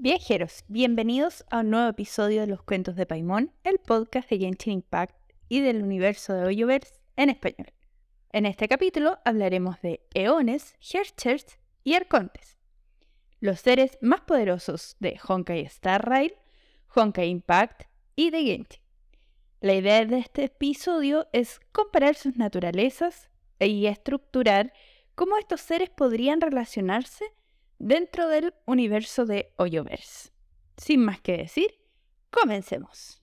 Viajeros, bienvenidos a un nuevo episodio de Los Cuentos de Paimon, el podcast de Genshin Impact y del universo de Hoyoverse en español. En este capítulo hablaremos de Eones, Herchers y Arcontes, los seres más poderosos de Honkai Star Rail, Honkai Impact y de Genshin. La idea de este episodio es comparar sus naturalezas y estructurar cómo estos seres podrían relacionarse dentro del universo de Hoyoverse. Sin más que decir, comencemos.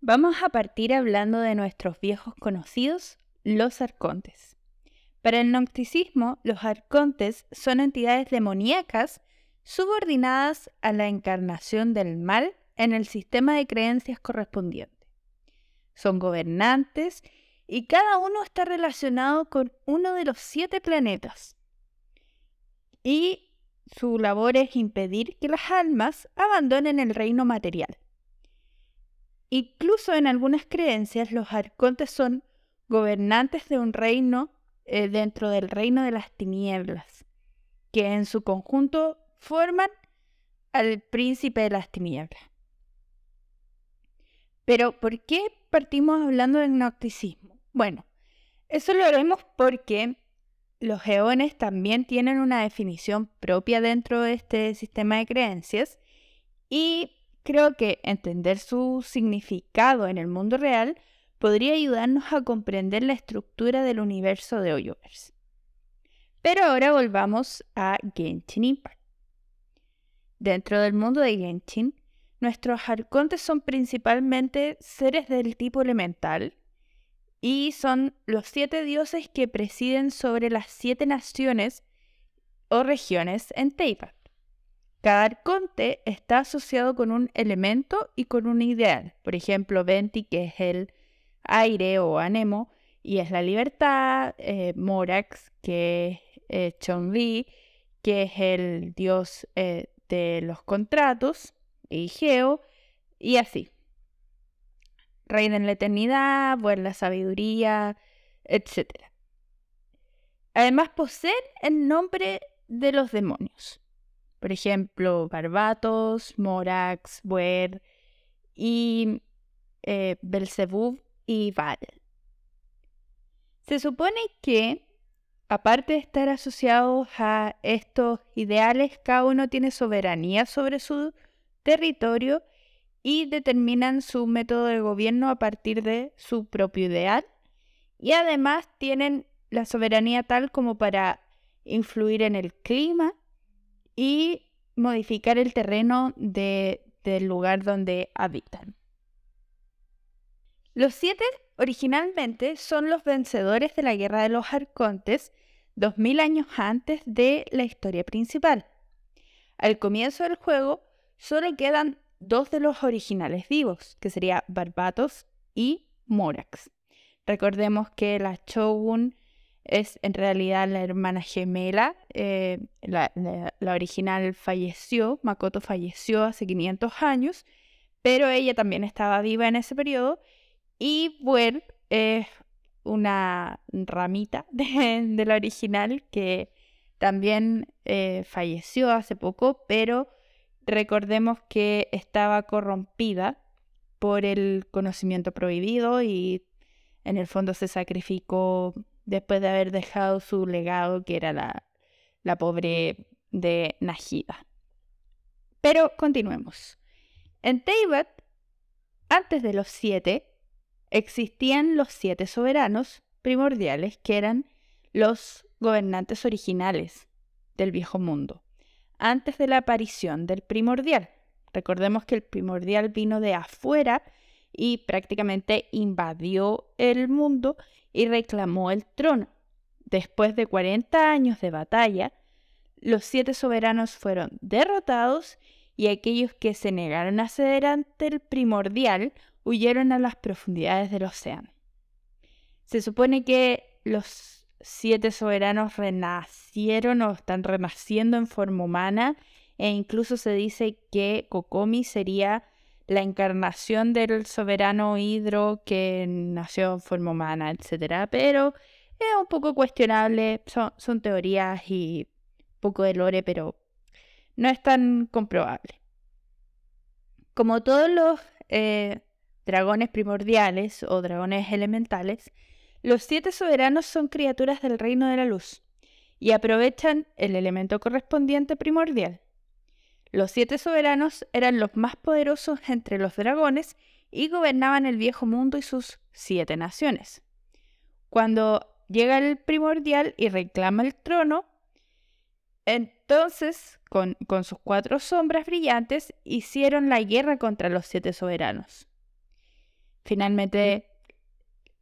Vamos a partir hablando de nuestros viejos conocidos, los arcontes. Para el nocticismo, los arcontes son entidades demoníacas subordinadas a la encarnación del mal en el sistema de creencias correspondiente. Son gobernantes y cada uno está relacionado con uno de los siete planetas. Y su labor es impedir que las almas abandonen el reino material. Incluso en algunas creencias los arcontes son gobernantes de un reino eh, dentro del reino de las tinieblas, que en su conjunto forman al príncipe de las tinieblas. Pero ¿por qué partimos hablando del gnosticismo? Bueno, eso lo haremos porque los geones también tienen una definición propia dentro de este sistema de creencias y creo que entender su significado en el mundo real podría ayudarnos a comprender la estructura del universo de Hoyoverse. Pero ahora volvamos a Genshin Impact. Dentro del mundo de Genshin, nuestros arcontes son principalmente seres del tipo elemental y son los siete dioses que presiden sobre las siete naciones o regiones en Teyvat. Cada arconte está asociado con un elemento y con un ideal. Por ejemplo, Venti, que es el aire o anemo, y es la libertad. Eh, Morax, que es eh, que es el dios eh, de los contratos y Geo, y así. Reina en la eternidad, buena sabiduría, etc. Además poseen el nombre de los demonios. Por ejemplo, Barbatos, Morax, Buer y eh, Belzebub y Val. Se supone que, aparte de estar asociados a estos ideales, cada uno tiene soberanía sobre su territorio y determinan su método de gobierno a partir de su propio ideal. Y además tienen la soberanía tal como para influir en el clima y modificar el terreno del lugar donde habitan. Los siete originalmente son los vencedores de la Guerra de los Arcontes, dos mil años antes de la historia principal. Al comienzo del juego, solo quedan dos de los originales vivos, que sería Barbatos y Morax. Recordemos que la Shogun es en realidad la hermana gemela. Eh, la, original falleció, Makoto falleció hace 500 años, pero ella también estaba viva en ese periodo. Y Buer es una ramita de, la original que también eh, falleció hace poco, pero recordemos que estaba corrompida por el conocimiento prohibido y en el fondo se sacrificó después de haber dejado su legado, que era la, la pobre de Najida. Pero continuemos. En Teyvat, antes de los siete, existían los siete soberanos primordiales, que eran los gobernantes originales del viejo mundo antes de la aparición del primordial. Recordemos que el primordial vino de afuera y prácticamente invadió el mundo y reclamó el trono. Después de 40 años de batalla, los siete soberanos fueron derrotados y aquellos que se negaron a ceder ante el primordial huyeron a las profundidades del océano. Se supone que los siete soberanos renacieron o están renaciendo en forma humana e incluso se dice que Kokomi sería la encarnación del soberano Hidro que nació en forma humana, etc. Pero es un poco cuestionable, son, teorías y poco de lore, pero no es tan comprobable. Como todos los eh, dragones primordiales o dragones elementales, los siete soberanos son criaturas del reino de la luz y aprovechan el elemento correspondiente primordial. Los siete soberanos eran los más poderosos entre los dragones y gobernaban el viejo mundo y sus siete naciones. Cuando llega el primordial y reclama el trono, entonces, con, con, sus cuatro sombras brillantes, hicieron la guerra contra los siete soberanos. Finalmente,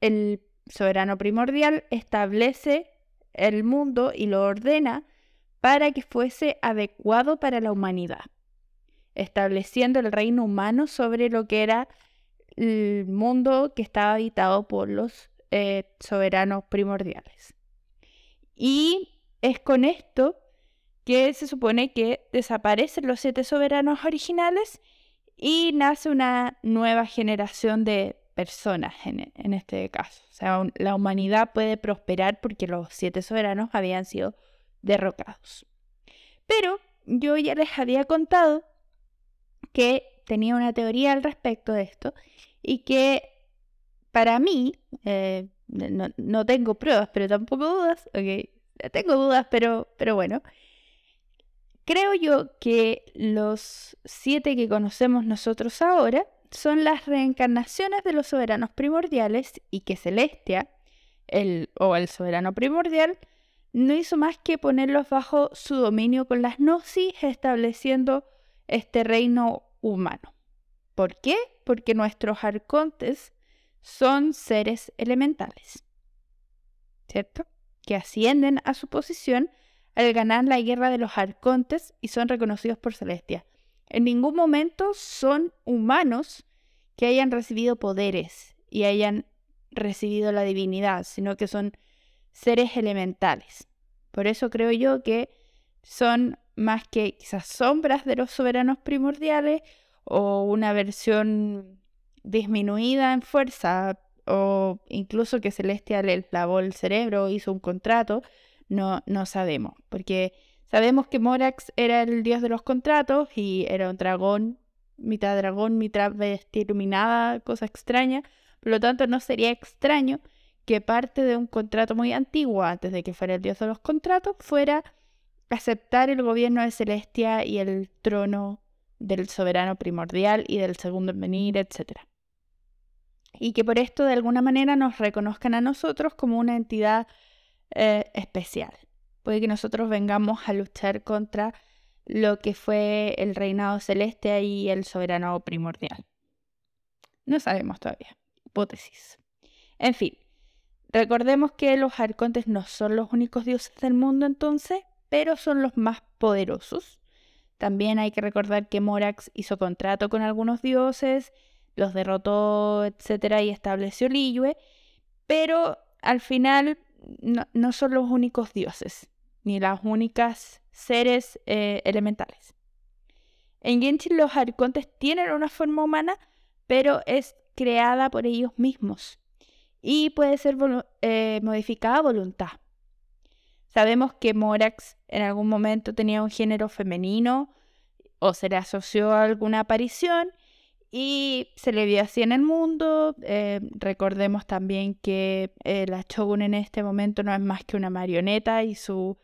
el soberano primordial establece el mundo y lo ordena para que fuese adecuado para la humanidad, estableciendo el reino humano sobre lo que era el mundo que estaba habitado por los eh, soberanos primordiales. Y es con esto que se supone que desaparecen los siete soberanos originales y nace una nueva generación de personas en, este caso. O sea, la humanidad puede prosperar porque los siete soberanos habían sido derrocados. Pero yo ya les había contado que tenía una teoría al respecto de esto y que para mí, eh, no, tengo pruebas, pero tampoco dudas, ok, tengo dudas, pero, pero bueno, creo yo que los siete que conocemos nosotros ahora son las reencarnaciones de los soberanos primordiales y que Celestia, el, o el soberano primordial, no hizo más que ponerlos bajo su dominio con las gnosis, estableciendo este reino humano. ¿Por qué? Porque nuestros arcontes son seres elementales, ¿cierto? Que ascienden a su posición al ganar la guerra de los arcontes y son reconocidos por Celestia. En ningún momento son humanos que hayan recibido poderes y hayan recibido la divinidad, sino que son seres elementales. Por eso creo yo que son más que quizás sombras de los soberanos primordiales o una versión disminuida en fuerza o incluso que Celestia le lavó el cerebro hizo un contrato, no, no sabemos, porque sabemos que Morax era el dios de los contratos y era un dragón, mitad dragón, mitad bestia iluminada, cosa extraña, por lo tanto no sería extraño que parte de un contrato muy antiguo, antes de que fuera el dios de los contratos, fuera aceptar el gobierno de Celestia y el trono del soberano primordial y del segundo en venir, etc. Y que por esto de alguna manera nos reconozcan a nosotros como una entidad eh, especial. Puede que nosotros vengamos a luchar contra lo que fue el reinado celeste y el soberano primordial. No sabemos todavía. Hipótesis. En fin, recordemos que los arcontes no son los únicos dioses del mundo entonces, pero son los más poderosos también hay que recordar que Morax hizo contrato con algunos dioses, los derrotó, etcétera, y estableció Liyue, pero al final no, son los únicos dioses, ni las únicas seres eh, elementales. En Genshin los arcontes tienen una forma humana, pero es creada por ellos mismos y puede ser eh, modificada a voluntad. Sabemos que Morax en algún momento tenía un género femenino o se le asoció a alguna aparición y se le vio así en el mundo. Eh, recordemos también que la Shogun en este momento no es más que una marioneta y su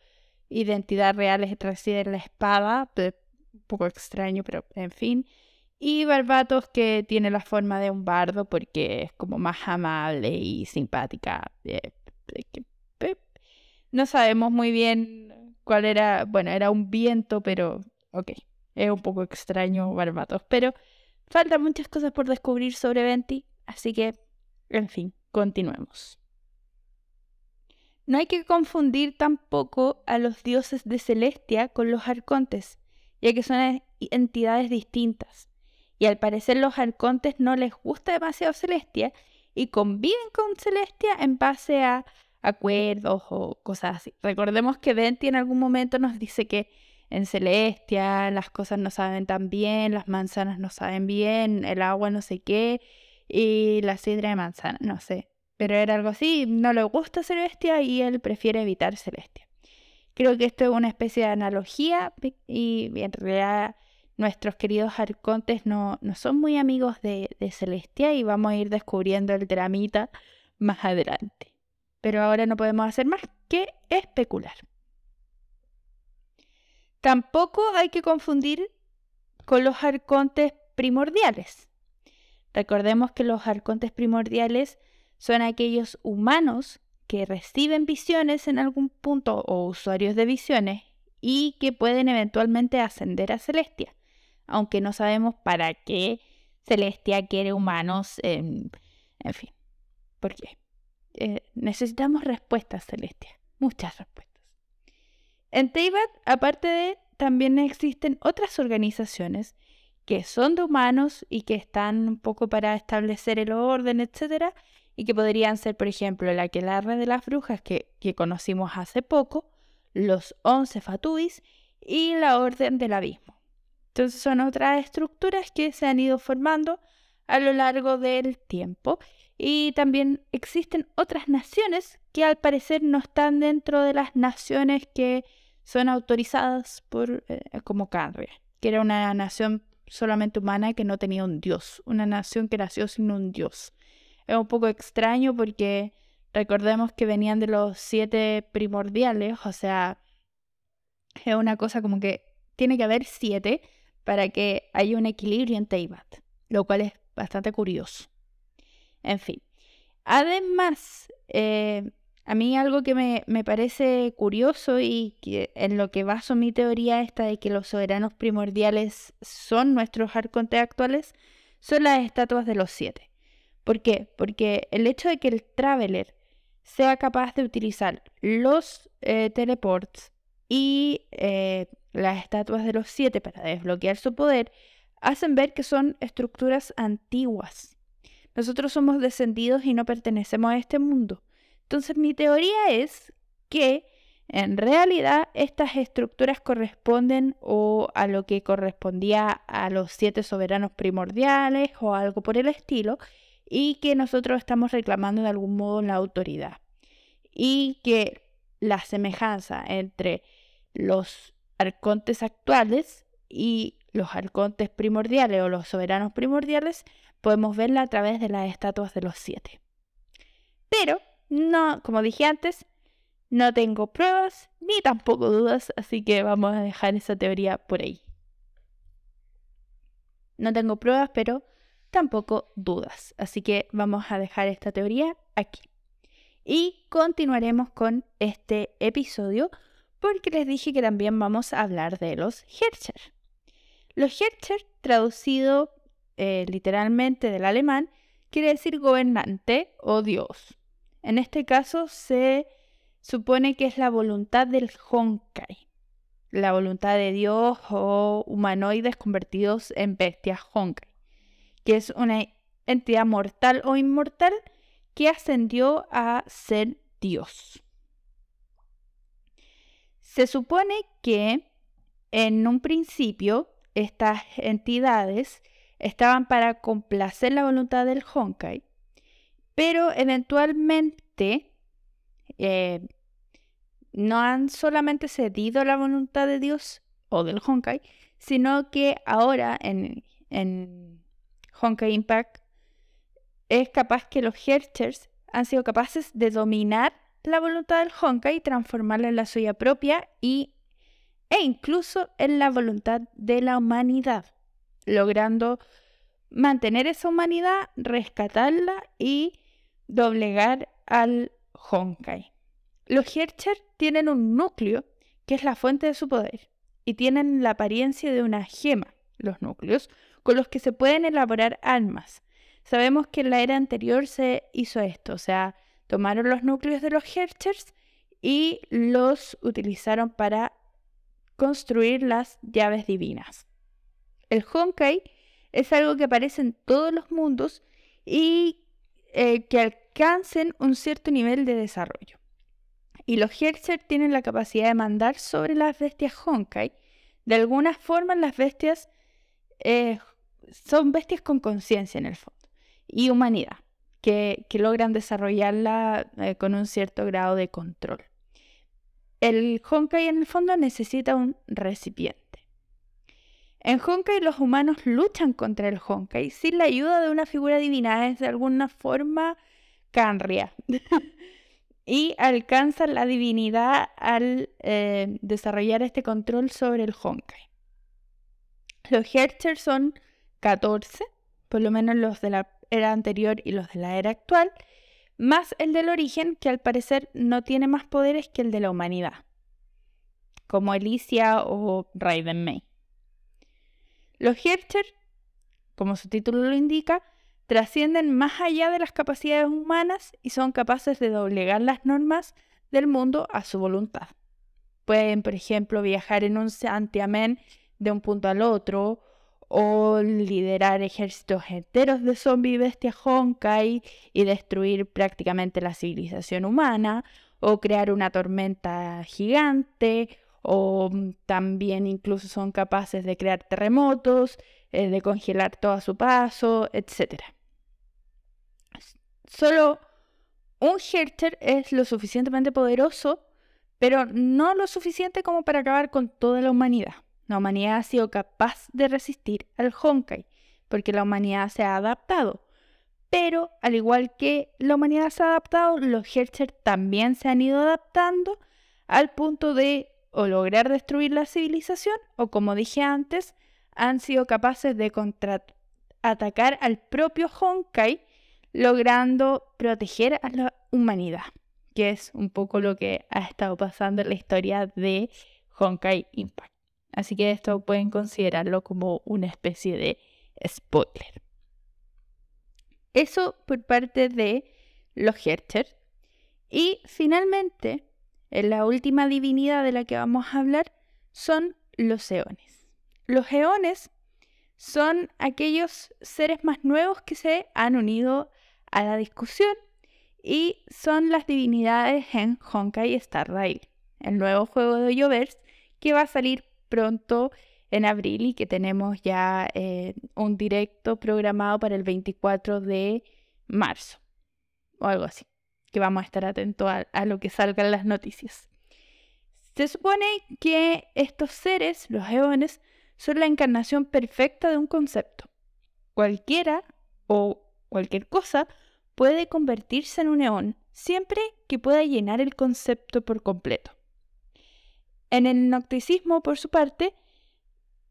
identidad real es reside en la espada. Un poco extraño, pero en fin. Y Barbatos que tiene la forma de un bardo porque es como más amable y simpática. Eh, no sabemos muy bien cuál era, bueno, era un viento, pero ok, es un poco extraño Barbatos, pero faltan muchas cosas por descubrir sobre Venti, así que, en fin, continuemos. No hay que confundir tampoco a los dioses de Celestia con los arcontes, ya que son entidades distintas. Y al parecer los arcontes no les gusta demasiado Celestia y conviven con Celestia en base a acuerdos o cosas así. Recordemos que Venti en algún momento nos dice que en Celestia las cosas no saben tan bien, las manzanas no saben bien, el agua no sé qué y la sidra de manzana, no sé. Pero era algo así, no le gusta Celestia y él prefiere evitar Celestia. Creo que esto es una especie de analogía y en realidad nuestros queridos arcontes no, no son muy amigos de, de Celestia y vamos a ir descubriendo el dramita más adelante. Pero ahora no podemos hacer más que especular. Tampoco hay que confundir con los arcontes primordiales. Recordemos que los arcontes primordiales son aquellos humanos que reciben visiones en algún punto o usuarios de visiones y que pueden eventualmente ascender a Celestia, aunque no sabemos para qué Celestia quiere humanos, en, fin, ¿por qué? Eh, necesitamos respuestas, Celestia, muchas respuestas. En Teyvat, aparte de, también existen otras organizaciones que son de humanos y que están un poco para establecer el orden, etcétera, y que podrían ser, por ejemplo, la aquelarre de las brujas que, que conocimos hace poco, los once fatuis y la orden del abismo. Entonces son otras estructuras que se han ido formando a lo largo del tiempo y también existen otras naciones que al parecer no están dentro de las naciones que son autorizadas por eh, como Canria, que era una nación solamente humana que no tenía un dios, una nación que nació sin un dios. Es un poco extraño porque recordemos que venían de los siete primordiales, o sea, es una cosa como que tiene que haber siete para que haya un equilibrio en Teyvat, lo cual es bastante curioso. En fin, además, eh, a mí algo que me, parece curioso y que en lo que baso mi teoría esta de que los soberanos primordiales son nuestros arcontes actuales, son las estatuas de los siete. ¿Por qué? Porque el hecho de que el Traveler sea capaz de utilizar los eh, teleports y eh, las estatuas de los siete para desbloquear su poder, hacen ver que son estructuras antiguas. Nosotros somos descendidos y no pertenecemos a este mundo. Entonces mi teoría es que en realidad estas estructuras corresponden o a lo que correspondía a los siete soberanos primordiales o algo por el estilo y que nosotros estamos reclamando de algún modo la autoridad. Y que la semejanza entre los arcontes actuales y los arcontes primordiales o los soberanos primordiales podemos verla a través de las estatuas de los siete. Pero no, como dije antes, no tengo pruebas ni tampoco dudas, así que vamos a dejar esa teoría por ahí. No tengo pruebas, pero tampoco dudas, así que vamos a dejar esta teoría aquí. Y continuaremos con este episodio porque les dije que también vamos a hablar de los Herrscher. Los Herrscher, traducido eh, literalmente del alemán, quiere decir gobernante o Dios. En este caso se supone que es la voluntad del Honkai, la voluntad de Dios o humanoides convertidos en bestias Honkai, que es una entidad mortal o inmortal que ascendió a ser Dios. Se supone que en un principio estas entidades estaban para complacer la voluntad del Honkai pero eventualmente eh, no han solamente cedido la voluntad de Dios o del Honkai, sino que ahora en, en Honkai Impact es capaz que los Herchers han sido capaces de dominar la voluntad del Honkai y transformarla en la suya propia y, e incluso en la voluntad de la humanidad, logrando mantener esa humanidad, rescatarla y doblegar al Honkai. Los Hercher tienen un núcleo que es la fuente de su poder y tienen la apariencia de una gema, los núcleos, con los que se pueden elaborar almas. Sabemos que en la era anterior se hizo esto, o sea, tomaron los núcleos de los Herchers y los utilizaron para construir las llaves divinas. El Honkai es algo que aparece en todos los mundos y eh, que alcancen un cierto nivel de desarrollo. Y los Hexer tienen la capacidad de mandar sobre las bestias Honkai. De alguna forma las bestias eh, son bestias con conciencia en el fondo y humanidad, que, logran desarrollarla eh, con un cierto grado de control. el Honkai en el fondo necesita un recipiente. En Honkai los humanos luchan contra el Honkai sin la ayuda de una figura divina, es de alguna forma Canria. y alcanzan la divinidad al eh, desarrollar este control sobre el Honkai. Los Herters son 14, por lo menos los de la era anterior y los de la era actual, más el del origen, que al parecer no tiene más poderes que el de la humanidad, como Alicia o Raiden May. Los Hercher, como su título lo indica, trascienden más allá de las capacidades humanas y son capaces de doblegar las normas del mundo a su voluntad. Pueden, por ejemplo, viajar en un santiamén de un punto al otro, o liderar ejércitos enteros de zombies bestia Honkai y destruir prácticamente la civilización humana, o crear una tormenta gigante, o mm, también incluso son capaces de crear terremotos, eh, de congelar todo a su paso, etc. Solo un Herter es lo suficientemente poderoso, pero no lo suficiente como para acabar con toda la humanidad. La humanidad ha sido capaz de resistir al Honkai, porque la humanidad se ha adaptado. Pero, al igual que la humanidad se ha adaptado, los Herter también se han ido adaptando al punto de o lograr destruir la civilización o, como dije antes, han sido capaces de atacar al propio Honkai, logrando proteger a la humanidad, que es un poco lo que ha estado pasando en la historia de Honkai Impact. Así que esto pueden considerarlo como una especie de spoiler. Eso por parte de los Herter. Y finalmente, la última divinidad de la que vamos a hablar son los eones. Los eones son aquellos seres más nuevos que se han unido a la discusión y son las divinidades en Honkai Star Rail, el nuevo juego de Yoverse que va a salir pronto en abril y que tenemos ya eh, un directo programado para el 24 de marzo o algo así que vamos a estar atentos a, lo que salga en las noticias. Se supone que estos seres, los eones, son la encarnación perfecta de un concepto. Cualquiera o cualquier cosa puede convertirse en un eón siempre que pueda llenar el concepto por completo. En el nocticismo, por su parte,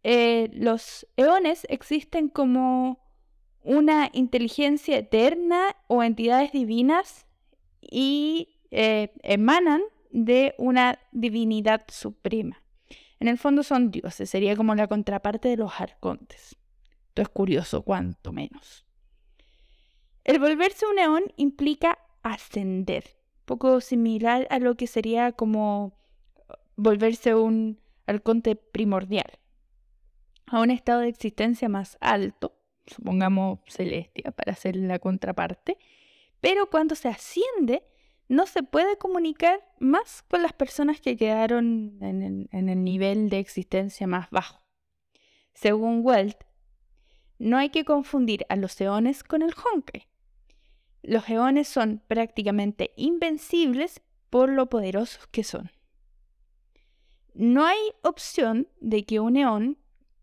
eh, los eones existen como una inteligencia eterna o entidades divinas y eh, emanan de una divinidad suprema. En el fondo son dioses, sería como la contraparte de los arcontes. Esto es curioso, cuanto menos. El volverse un eón implica ascender, poco similar a lo que sería como volverse un arconte primordial, a un estado de existencia más alto, supongamos celestia para hacer la contraparte, pero cuando se asciende, no se puede comunicar más con las personas que quedaron en el, nivel de existencia más bajo. Según Welt, no hay que confundir a los eones con el Honkai. Los eones son prácticamente invencibles por lo poderosos que son. No hay opción de que un eón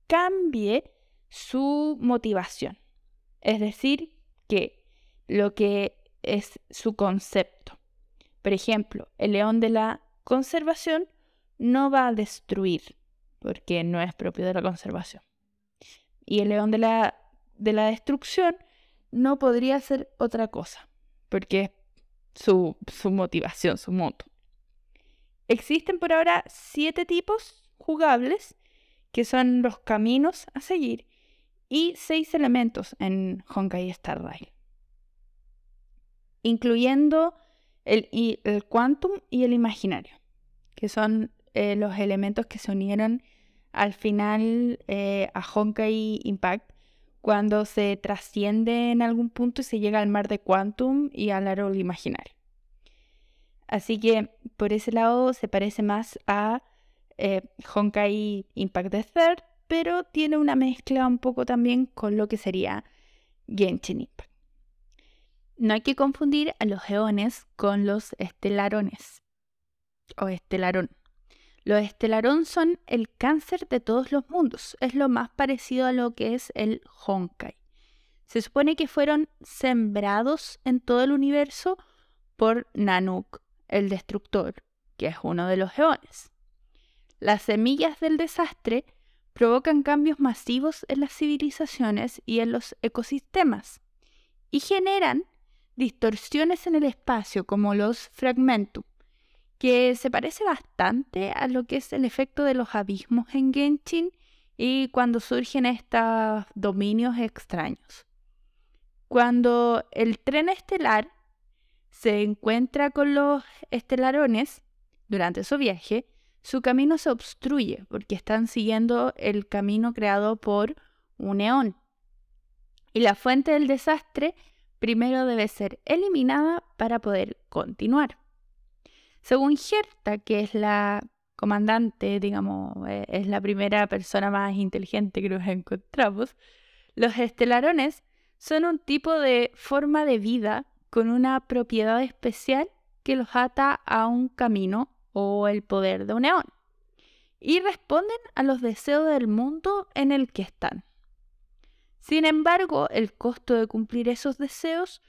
cambie su motivación. Es decir, que lo que es su concepto. Por ejemplo, el león de la conservación no va a destruir, porque no es propio de la conservación. Y el león de la, de la destrucción no podría ser otra cosa, porque es su, su motivación, su moto. Existen por ahora siete tipos jugables, que son los caminos a seguir, y seis elementos en Honkai Star Rail incluyendo el, el quantum y el imaginario, que son eh, los elementos que se unieron al final eh, a Honkai Impact cuando se trasciende en algún punto y se llega al mar de Quantum y al árbol imaginario. Así que por ese lado se parece más a eh, Honkai Impact the Third, pero tiene una mezcla un poco también con lo que sería Genshin Impact. No hay que confundir a los eones con los estelarones o estelarón. Los Estelarón son el cáncer de todos los mundos. Es lo más parecido a lo que es el Honkai. Se supone que fueron sembrados en todo el universo por Nanuk, el destructor, que es uno de los eones. Las semillas del desastre provocan cambios masivos en las civilizaciones y en los ecosistemas y generan distorsiones en el espacio como los fragmentum, que se parece bastante a lo que es el efecto de los abismos en Genshin y cuando surgen estos dominios extraños. Cuando el tren estelar se encuentra con los estelarones durante su viaje, su camino se obstruye porque están siguiendo el camino creado por un neón. Y la fuente del desastre primero debe ser eliminada para poder continuar. Según Gerta, que es la comandante, digamos, eh, es la primera persona más inteligente que nos encontramos, los estelarones son un tipo de forma de vida con una propiedad especial que los ata a un camino o el poder de un neón y responden a los deseos del mundo en el que están. Sin embargo, el costo de cumplir esos deseos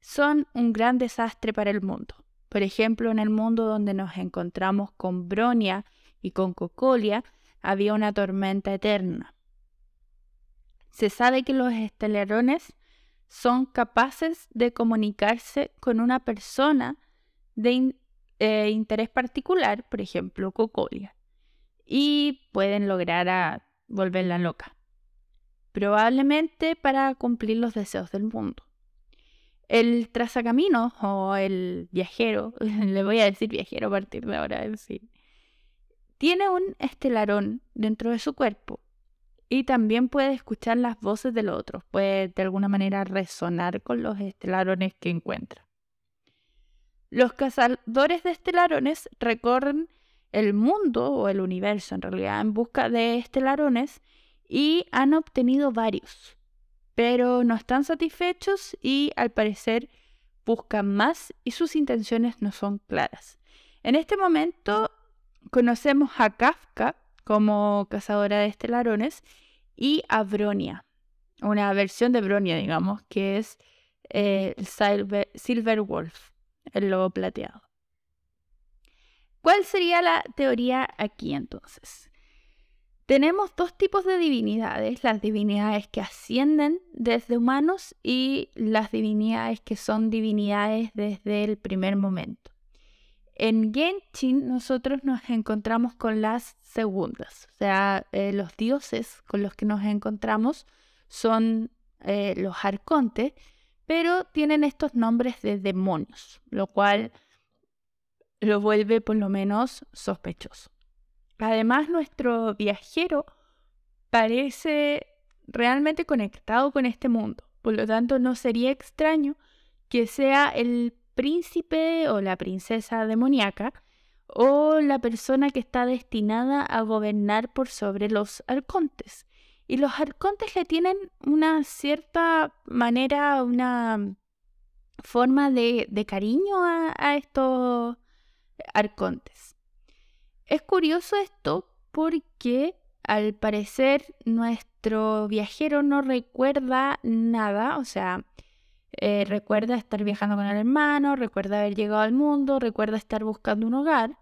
son un gran desastre para el mundo. Por ejemplo, en el mundo donde nos encontramos con Bronia y con Cocolia, había una tormenta eterna. Se sabe que los estelarones son capaces de comunicarse con una persona de eh, interés particular, por ejemplo, Cocolia, y pueden lograr a volverla loca, probablemente para cumplir los deseos del mundo. El trazacamino o el viajero, le voy a decir viajero a partir de ahora, tiene un estelarón dentro de su cuerpo y también puede escuchar las voces de los otros, puede de alguna manera resonar con los estelarones que encuentra. Los cazadores de estelarones recorren el mundo o el universo en realidad en busca de estelarones y han obtenido varios pero no están satisfechos y al parecer buscan más y sus intenciones no son claras. En este momento conocemos a Kafka como cazadora de estelarones y a Bronia, una versión de Bronia, digamos, que es el eh, Silver Wolf, el lobo plateado. ¿Cuál sería la teoría aquí entonces? Tenemos dos tipos de divinidades, las divinidades que ascienden desde humanos y las divinidades que son divinidades desde el primer momento. En Genshin nosotros nos encontramos con las segundas, o sea, eh, los dioses con los que nos encontramos son eh, los arcontes, pero tienen estos nombres de demonios, lo cual lo vuelve por lo menos sospechoso. Además, nuestro viajero parece realmente conectado con este mundo. Por lo tanto, no sería extraño que sea el príncipe o la princesa demoníaca o la persona que está destinada a gobernar por sobre los arcontes. Y los arcontes le tienen una cierta manera, una forma de, cariño a estos arcontes. Es curioso esto porque al parecer nuestro viajero no recuerda nada, o sea, eh, recuerda estar viajando con el hermano, recuerda haber llegado al mundo, recuerda estar buscando un hogar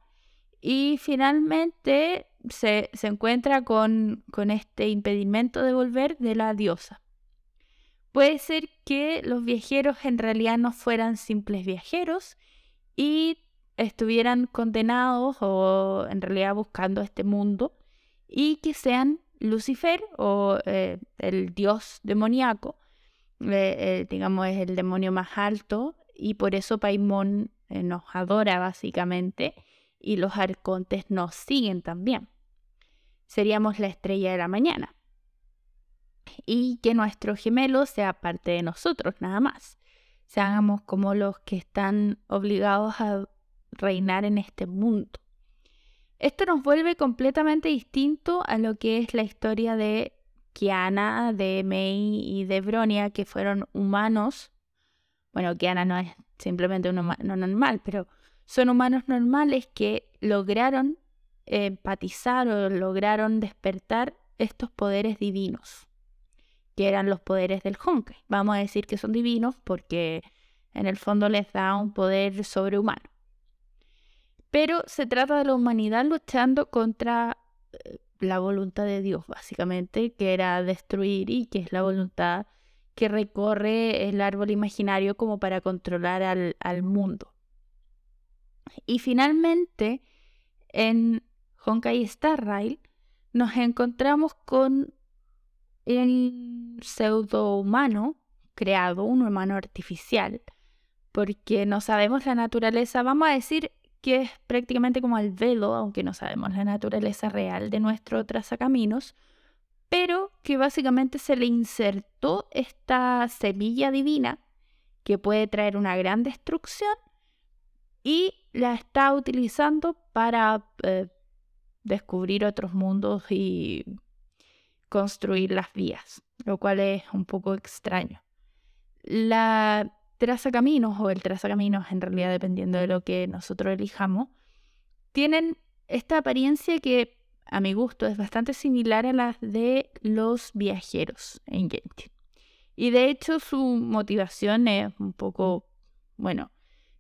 y finalmente se, encuentra con, con este impedimento de volver de la diosa. Puede ser que los viajeros en realidad no fueran simples viajeros y estuvieran condenados o en realidad buscando este mundo y que sean Lucifer o eh, el dios demoníaco, eh, digamos es el demonio más alto y por eso Paimón nos adora básicamente y los arcontes nos siguen también. Seríamos la estrella de la mañana. Y que nuestro gemelo sea parte de nosotros nada más. Seamos como los que están obligados a reinar en este mundo. Esto nos vuelve completamente distinto a lo que es la historia de Kiana, de Mei y de Bronia, que fueron humanos. Bueno, Kiana no es simplemente un humano normal, pero son humanos normales que lograron empatizar o lograron despertar estos poderes divinos, que eran los poderes del Honkai. Vamos a decir que son divinos porque en el fondo les da un poder sobrehumano. Pero se trata de la humanidad luchando contra eh, la voluntad de Dios, básicamente, que era destruir y que es la voluntad que recorre el árbol imaginario como para controlar al, al mundo. Y finalmente, en Honkai Star Rail, nos encontramos con el pseudo humano creado, un humano artificial, porque no sabemos la naturaleza, vamos a decir que es prácticamente como el velo, aunque no sabemos la naturaleza real de nuestro trazacaminos, pero que básicamente se le insertó esta semilla divina que puede traer una gran destrucción y la está utilizando para eh, descubrir otros mundos y construir las vías, lo cual es un poco extraño. La traza caminos o el traza caminos, en realidad dependiendo de lo que nosotros elijamos, tienen esta apariencia que a mi gusto es bastante similar a las de los viajeros en Genshin. Y de hecho su motivación es un poco, bueno,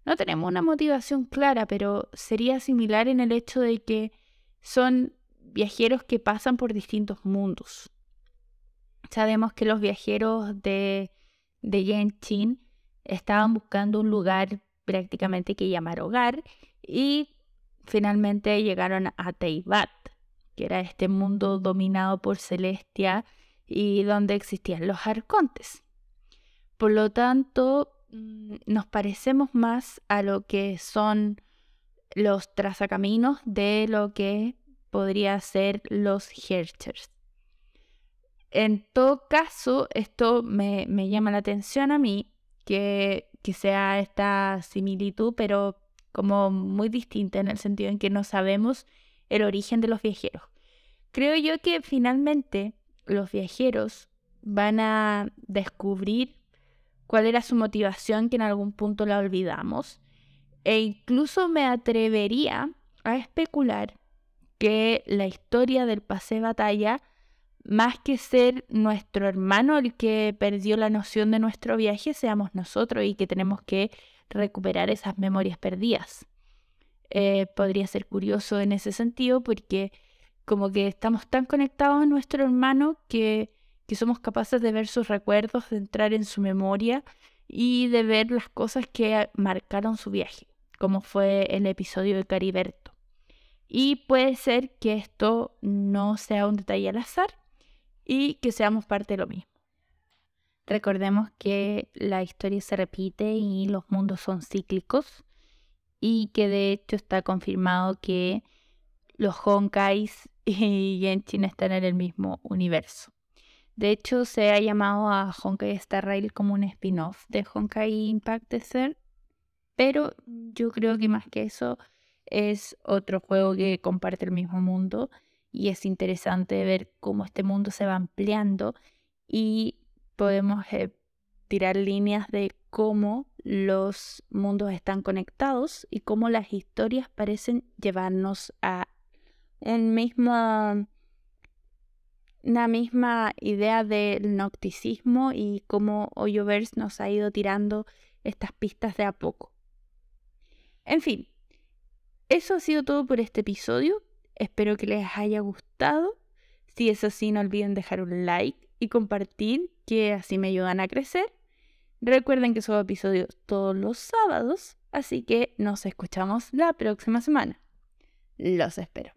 no tenemos una motivación clara, pero sería similar en el hecho de que son viajeros que pasan por distintos mundos. Sabemos que los viajeros de, de Genshin estaban buscando un lugar prácticamente que llamar hogar y finalmente llegaron a Teibat, que era este mundo dominado por Celestia y donde existían los arcontes. Por lo tanto, mm, nos parecemos más a lo que son los trazacaminos de lo que podría ser los Herchers. En todo caso, esto me, llama la atención a mí, que, que sea esta similitud, pero como muy distinta en el sentido en que no sabemos el origen de los viajeros. Creo yo que finalmente los viajeros van a descubrir cuál era su motivación que en algún punto la olvidamos e incluso me atrevería a especular que la historia del pase batalla, más que ser nuestro hermano el que perdió la noción de nuestro viaje, seamos nosotros y que tenemos que recuperar esas memorias perdidas. Eh, podría ser curioso en ese sentido porque como que estamos tan conectados a nuestro hermano que, que somos capaces de ver sus recuerdos, de entrar en su memoria y de ver las cosas que marcaron su viaje como fue el episodio de Cariberto. Y puede ser que esto no sea un detalle al azar y que seamos parte de lo mismo. Recordemos que la historia se repite y los mundos son cíclicos y que de hecho está confirmado que los Honkais y Genshin están en el mismo universo. De hecho, se ha llamado a Honkai Star Rail como un spin-off de Honkai Impact Desert pero yo creo que más que eso es otro juego que comparte el mismo mundo y es interesante ver cómo este mundo se va ampliando y podemos eh, tirar líneas de cómo los mundos están conectados y cómo las historias parecen llevarnos a un mismo, una misma idea del nocticismo y cómo Hoyoverse nos ha ido tirando estas pistas de a poco. En fin, eso ha sido todo por este episodio. Espero que les haya gustado. Si es así, no olviden dejar un like y compartir, que así me ayudan a crecer. Recuerden que subo episodios todos los sábados, así que nos escuchamos la próxima semana. Los espero.